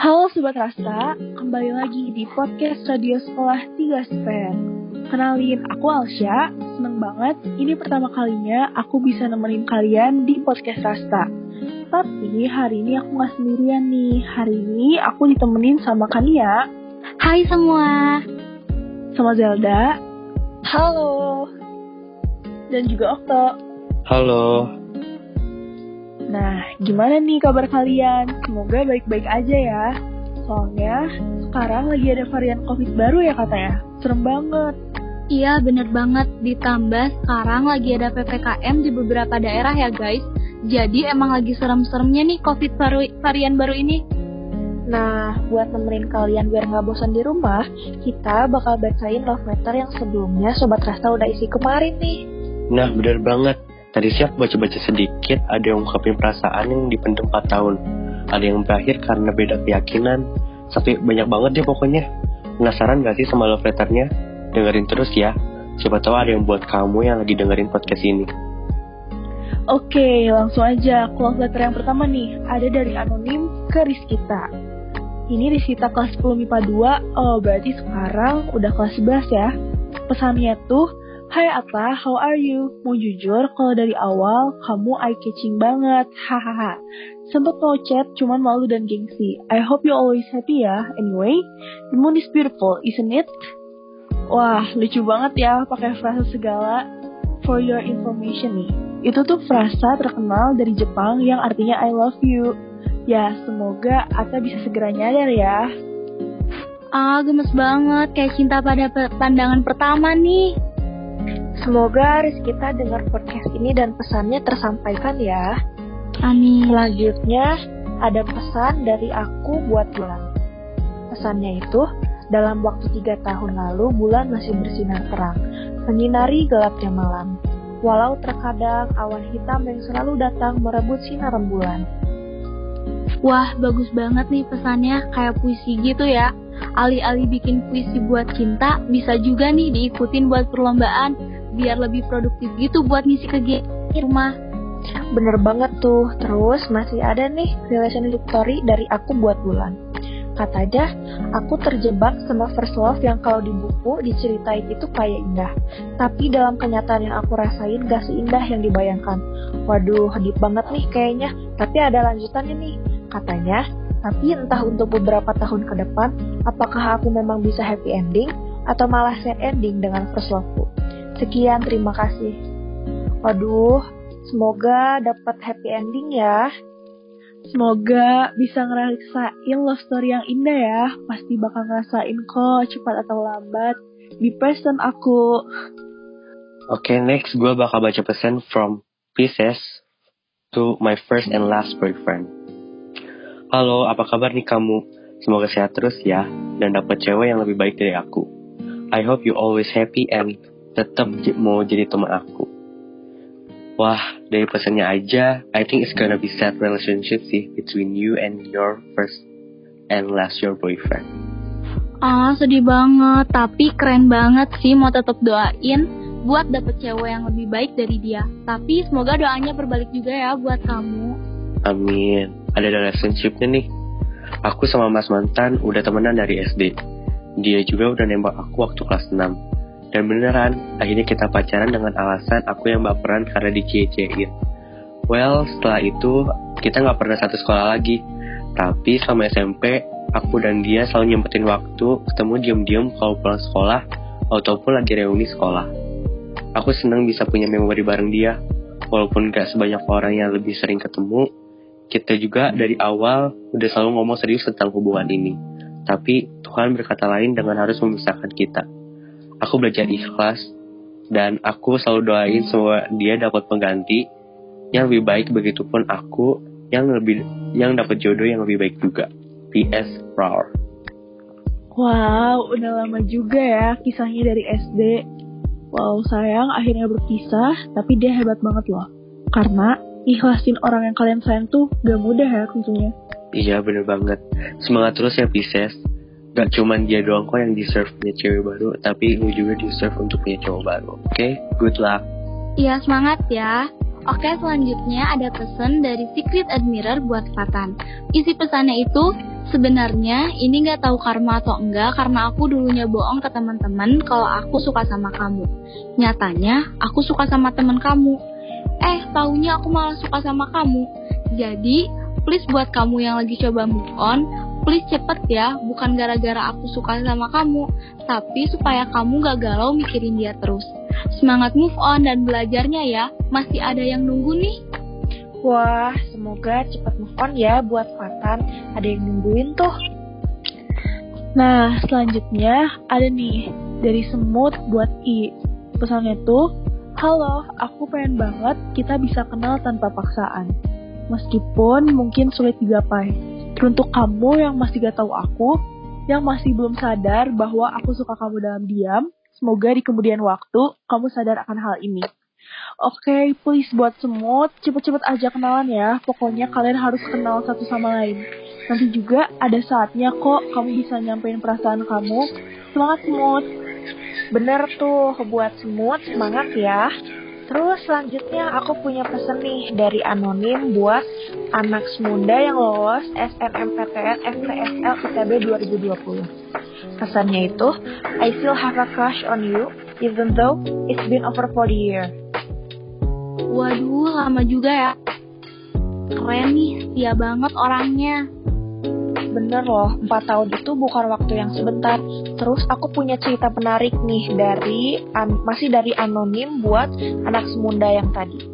Halo Sobat Rasta, kembali lagi di podcast Radio Sekolah 3 Spen. Kenalin, aku Alsya, seneng banget ini pertama kalinya aku bisa nemenin kalian di podcast Rasta. Tapi hari ini aku gak sendirian nih, hari ini aku ditemenin sama Kania. Hai semua. Sama Zelda. Halo. Dan juga Okto. Halo. Nah, gimana nih kabar kalian? Semoga baik-baik aja ya. Soalnya sekarang lagi ada varian COVID baru ya katanya. Serem banget. Iya bener banget, ditambah sekarang lagi ada PPKM di beberapa daerah ya guys. Jadi emang lagi serem-seremnya nih COVID baru, varian baru ini. Nah, buat nemenin kalian biar nggak bosan di rumah, kita bakal bacain love letter yang sebelumnya Sobat Rasta udah isi kemarin nih. Nah, bener banget. Tadi siap baca-baca sedikit, ada yang ungkapin perasaan yang dipendam 4 tahun. Ada yang berakhir karena beda keyakinan. Tapi banyak banget deh pokoknya. Penasaran gak sih sama love letternya? Dengerin terus ya. Siapa tahu ada yang buat kamu yang lagi dengerin podcast ini. Oke, langsung aja. Love letter yang pertama nih, ada dari anonim ke Rizkita. Ini Rizkita kelas 10 MIPA 2, oh berarti sekarang udah kelas 11 ya. Pesannya tuh, Hai Atta, how are you? Mau jujur, kalau dari awal kamu eye-catching banget, hahaha. Sempet mau chat, cuman malu dan gengsi. I hope you always happy ya. Anyway, the moon is beautiful, isn't it? Wah, lucu banget ya pakai frasa segala. For your information nih, itu tuh frasa terkenal dari Jepang yang artinya I love you. Ya, semoga Atta bisa segera nyadar ya. Ah, gemes banget, kayak cinta pada pandangan pertama nih. Semoga Rizkita dengar podcast ini dan pesannya tersampaikan ya. Amin. Selanjutnya ada pesan dari aku buat bulan. Pesannya itu, dalam waktu tiga tahun lalu bulan masih bersinar terang, menyinari gelapnya malam. Walau terkadang awan hitam yang selalu datang merebut sinar rembulan. Wah, bagus banget nih pesannya, kayak puisi gitu ya. Alih-alih bikin puisi buat cinta, bisa juga nih diikutin buat perlombaan biar lebih produktif gitu buat ngisi kegiatan rumah. Bener banget tuh. Terus masih ada nih relationship story dari aku buat bulan. Katanya, aku terjebak sama first love yang kalau di buku diceritain itu kayak indah. Tapi dalam kenyataan yang aku rasain gak seindah yang dibayangkan. Waduh, deep banget nih kayaknya. Tapi ada lanjutannya nih. Katanya, tapi entah untuk beberapa tahun ke depan, apakah aku memang bisa happy ending atau malah sad ending dengan first love-ku. Sekian, terima kasih. Waduh, semoga dapat happy ending ya. Semoga bisa ngerasain love story yang indah ya. Pasti bakal ngerasain kok, cepat atau lambat. Di person aku. Oke, okay, next gue bakal baca pesan from Pisces to my first and last boyfriend. Halo, apa kabar nih kamu? Semoga sehat terus ya, dan dapat cewek yang lebih baik dari aku. I hope you always happy and tetap mau jadi teman aku. Wah, dari pesannya aja, I think it's gonna be sad relationship sih between you and your first and last your boyfriend. Ah, sedih banget, tapi keren banget sih mau tetap doain buat dapet cewek yang lebih baik dari dia. Tapi semoga doanya berbalik juga ya buat kamu. Amin. Ada relationshipnya nih. Aku sama mas mantan udah temenan dari SD. Dia juga udah nembak aku waktu kelas 6 dan beneran, akhirnya kita pacaran dengan alasan aku yang baperan karena dicie-ciein. Well, setelah itu, kita nggak pernah satu sekolah lagi. Tapi selama SMP, aku dan dia selalu nyempetin waktu ketemu diam-diam kalau pulang sekolah ataupun lagi reuni sekolah. Aku senang bisa punya memori bareng dia, walaupun gak sebanyak orang yang lebih sering ketemu, kita juga dari awal udah selalu ngomong serius tentang hubungan ini. Tapi Tuhan berkata lain dengan harus memisahkan kita aku belajar ikhlas dan aku selalu doain semua dia dapat pengganti yang lebih baik begitupun aku yang lebih yang dapat jodoh yang lebih baik juga. PS Roar. Wow, udah lama juga ya kisahnya dari SD. Wow, sayang akhirnya berpisah, tapi dia hebat banget loh. Karena ikhlasin orang yang kalian sayang tuh gak mudah ya tentunya. Iya bener banget. Semangat terus ya Pisces gak cuman dia doang kok yang deserve punya cewek baru, tapi lu juga deserve untuk punya cowok baru. Oke, okay? good luck. Iya, semangat ya. Oke, selanjutnya ada pesan dari Secret Admirer buat Fatan. Isi pesannya itu, Sebenarnya ini nggak tahu karma atau enggak karena aku dulunya bohong ke teman-teman kalau aku suka sama kamu. Nyatanya aku suka sama teman kamu. Eh, taunya aku malah suka sama kamu. Jadi, please buat kamu yang lagi coba move on, please cepet ya, bukan gara-gara aku suka sama kamu, tapi supaya kamu gak galau mikirin dia terus. Semangat move on dan belajarnya ya, masih ada yang nunggu nih. Wah, semoga cepat move on ya buat Fatan. Ada yang nungguin tuh. Nah, selanjutnya ada nih dari semut buat I. Pesannya tuh, Halo, aku pengen banget kita bisa kenal tanpa paksaan. Meskipun mungkin sulit digapai. Untuk kamu yang masih gak tahu aku, yang masih belum sadar bahwa aku suka kamu dalam diam, semoga di kemudian waktu kamu sadar akan hal ini. Oke, okay, please buat semut, cepet-cepet aja kenalan ya. Pokoknya kalian harus kenal satu sama lain. Nanti juga ada saatnya kok kamu bisa nyampein perasaan kamu. Semangat semut! Bener tuh, buat semut, semangat ya. Terus selanjutnya aku punya pesan nih dari anonim buat anak semunda yang lolos SNMPTN FTSL ITB 2020. Pesannya itu, I still have a crush on you, even though it's been over 40 years. Waduh, lama juga ya. Keren nih, setia banget orangnya. Bener loh, 4 tahun itu bukan waktu yang sebentar. Terus aku punya cerita menarik nih dari an, masih dari anonim buat anak semunda yang tadi.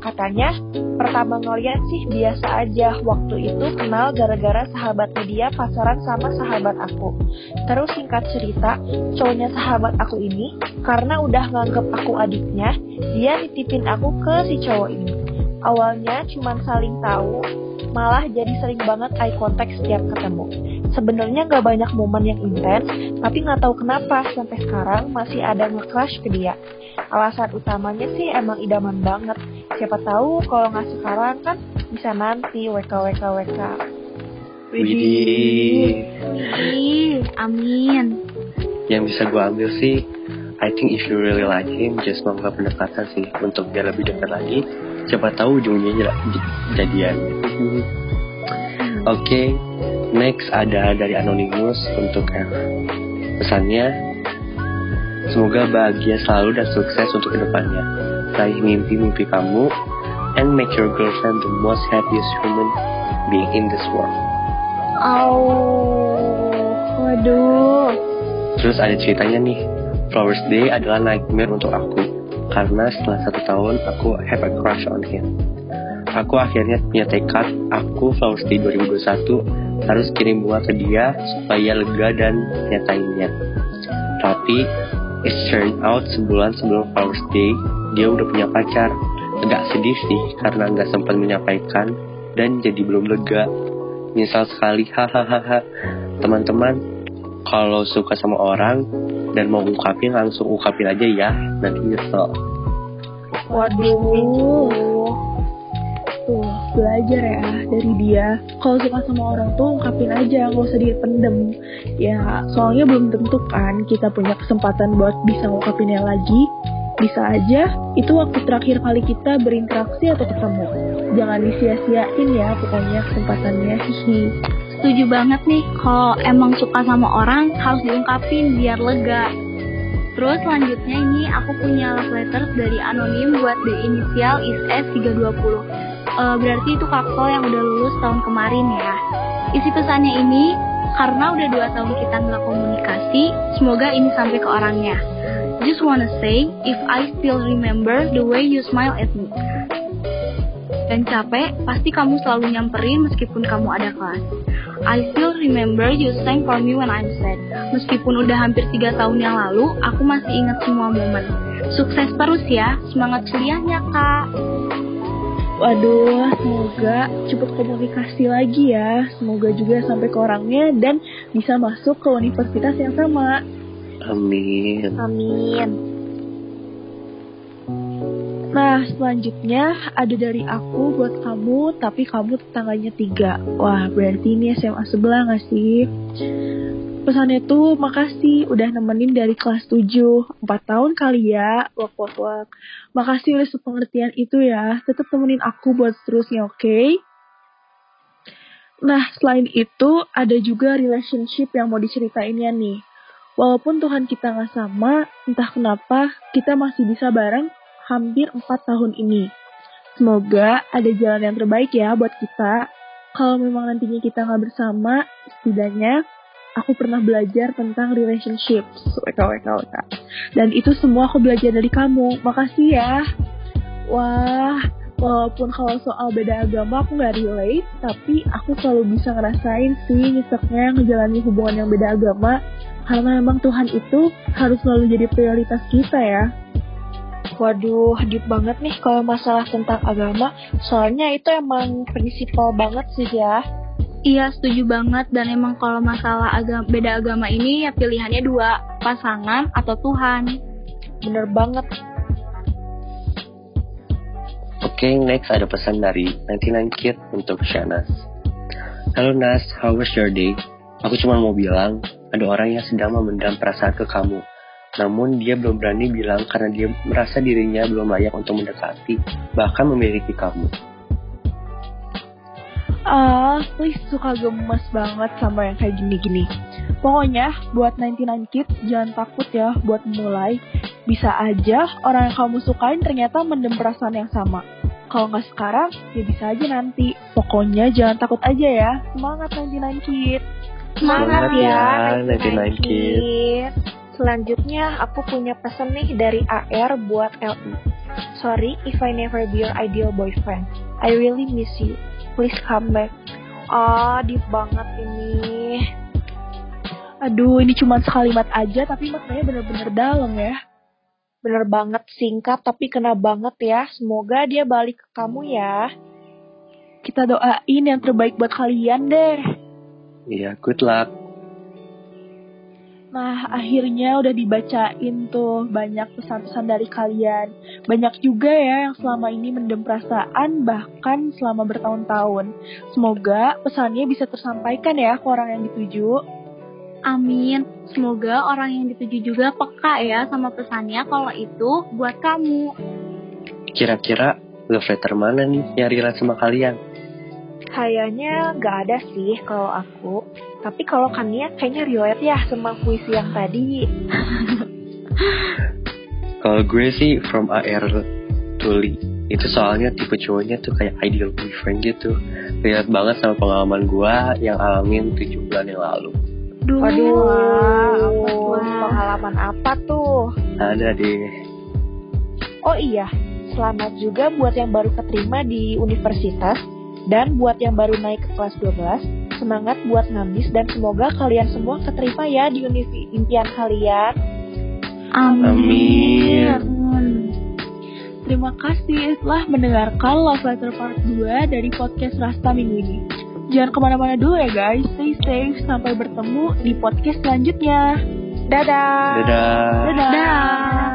Katanya, pertama ngeliat sih biasa aja waktu itu kenal gara-gara sahabatnya dia pacaran sama sahabat aku. Terus singkat cerita, cowoknya sahabat aku ini, karena udah nganggep aku adiknya, dia nitipin aku ke si cowok ini. Awalnya cuma saling tahu, malah jadi sering banget eye contact setiap ketemu. Sebenarnya gak banyak momen yang intens, tapi nggak tahu kenapa sampai sekarang masih ada nge-crush ke dia. Alasan utamanya sih emang idaman banget. Siapa tahu kalau nggak sekarang kan bisa nanti WK WK WK. Widih. Widih, amin. Yang bisa gue ambil sih, I think if you really like him, just melakukan pendekatan sih untuk dia lebih dekat lagi. Siapa tahu ujungnya jadian. Oke, okay, next ada dari Anonymous untuk F. Pesannya, semoga bahagia selalu dan sukses untuk ke depannya. Raih mimpi-mimpi kamu, and make your girlfriend the most happiest human being in this world. Oh, waduh. Terus ada ceritanya nih, Flowers Day adalah nightmare untuk aku karena setelah satu tahun aku have a crush on him. Aku akhirnya punya tekad, aku Flowers Day 2021 harus kirim bunga ke dia supaya lega dan nyatainnya. Tapi, it turned out sebulan sebelum Flowers Day, dia udah punya pacar. Agak sedih sih karena nggak sempat menyampaikan dan jadi belum lega Misal sekali hahaha teman-teman kalau suka sama orang dan mau ungkapin langsung ungkapin aja ya. Nanti nyesel. Waduh. Tuh belajar ya dari dia. Kalau suka sama orang tuh ungkapin aja nggak usah dipendem. Ya soalnya belum tentu kan kita punya kesempatan buat bisa ungkapinnya lagi. Bisa aja itu waktu terakhir kali kita berinteraksi atau ketemu. Jangan disia-siain ya pokoknya kesempatannya. Hihi setuju banget nih kalau emang suka sama orang harus diungkapin biar lega. Terus selanjutnya ini aku punya love letter dari anonim buat the initial is S320 uh, berarti itu kakak yang udah lulus tahun kemarin ya. Isi pesannya ini karena udah dua tahun kita nggak komunikasi semoga ini sampai ke orangnya. Just wanna say if I still remember the way you smile at me dan capek, pasti kamu selalu nyamperin meskipun kamu ada kelas. I still remember you sang for me when I'm sad. Meskipun udah hampir 3 tahun yang lalu, aku masih ingat semua momen. Sukses terus ya, semangat kuliahnya kak. Waduh, semoga cepet komunikasi lagi ya. Semoga juga sampai ke orangnya dan bisa masuk ke universitas yang sama. Amin. Amin. Nah, selanjutnya ada dari aku buat kamu, tapi kamu tetangganya tiga. Wah, berarti ini SMA sebelah gak sih? Pesannya tuh, makasih udah nemenin dari kelas 7. 4 tahun kali ya, wak wak wak. Makasih udah sepengertian itu ya. Tetap temenin aku buat seterusnya, oke? Okay? Nah, selain itu, ada juga relationship yang mau diceritain ya nih. Walaupun Tuhan kita nggak sama, entah kenapa kita masih bisa bareng hampir 4 tahun ini. Semoga ada jalan yang terbaik ya buat kita. Kalau memang nantinya kita nggak bersama, setidaknya aku pernah belajar tentang relationship. Dan itu semua aku belajar dari kamu. Makasih ya. Wah, walaupun kalau soal beda agama aku nggak relate, tapi aku selalu bisa ngerasain sih nyeseknya ngejalani hubungan yang beda agama, karena memang Tuhan itu harus selalu jadi prioritas kita ya. Waduh, deep banget nih kalau masalah tentang agama, soalnya itu emang prinsipal banget sih ya. Iya setuju banget dan emang kalau masalah agama, beda agama ini ya pilihannya dua, pasangan atau Tuhan. Bener banget, Oke, okay, next ada pesan dari 99 Kid untuk Shanas. Halo Nas, how was your day? Aku cuma mau bilang, ada orang yang sedang memendam perasaan ke kamu. Namun dia belum berani bilang karena dia merasa dirinya belum layak untuk mendekati, bahkan memiliki kamu. Ah, please suka gemes banget sama yang kayak gini-gini. Pokoknya, buat 99 Kids, jangan takut ya buat mulai. Bisa aja orang yang kamu sukain ternyata mendem perasaan yang sama. Kalau nggak sekarang, ya bisa aja nanti. Pokoknya jangan takut aja ya. Semangat 99 Kids. Semangat, Semangat ya, 99 99 Kids. Selanjutnya aku punya pesan nih dari AR buat LI. Sorry if I never be your ideal boyfriend. I really miss you. Please come back. Ah, deep banget ini. Aduh, ini cuma sekalimat aja tapi maknanya bener-bener dalam ya. Bener banget singkat tapi kena banget ya. Semoga dia balik ke kamu ya. Kita doain yang terbaik buat kalian deh. Iya, good luck. Nah, akhirnya udah dibacain tuh banyak pesan-pesan dari kalian. Banyak juga ya yang selama ini mendem perasaan bahkan selama bertahun-tahun. Semoga pesannya bisa tersampaikan ya ke orang yang dituju. Amin. Semoga orang yang dituju juga peka ya sama pesannya kalau itu buat kamu. Kira-kira love letter mana nih yang relate sama kalian? Kayaknya nggak ada sih kalau aku. Tapi kalau Kania kayaknya relate ya sama puisi yang tadi. Kalau gue sih from AR Tuli. Itu soalnya tipe cowoknya tuh kayak ideal boyfriend gitu. Lihat banget sama pengalaman gue yang alamin 7 bulan yang lalu. Duh. Waduh, Wah. pengalaman apa tuh? Ada deh. Oh iya, selamat juga buat yang baru keterima di universitas dan buat yang baru naik ke kelas 12. Semangat buat ngabis dan semoga kalian semua keterima ya di univ impian kalian. Amin. Terima kasih telah mendengarkan Love Letter Part 2 dari podcast Rasta minggu ini. Jangan ke mana-mana dulu ya guys, stay safe, sampai bertemu di podcast selanjutnya. Dadah! Dadah. Dadah! Dah.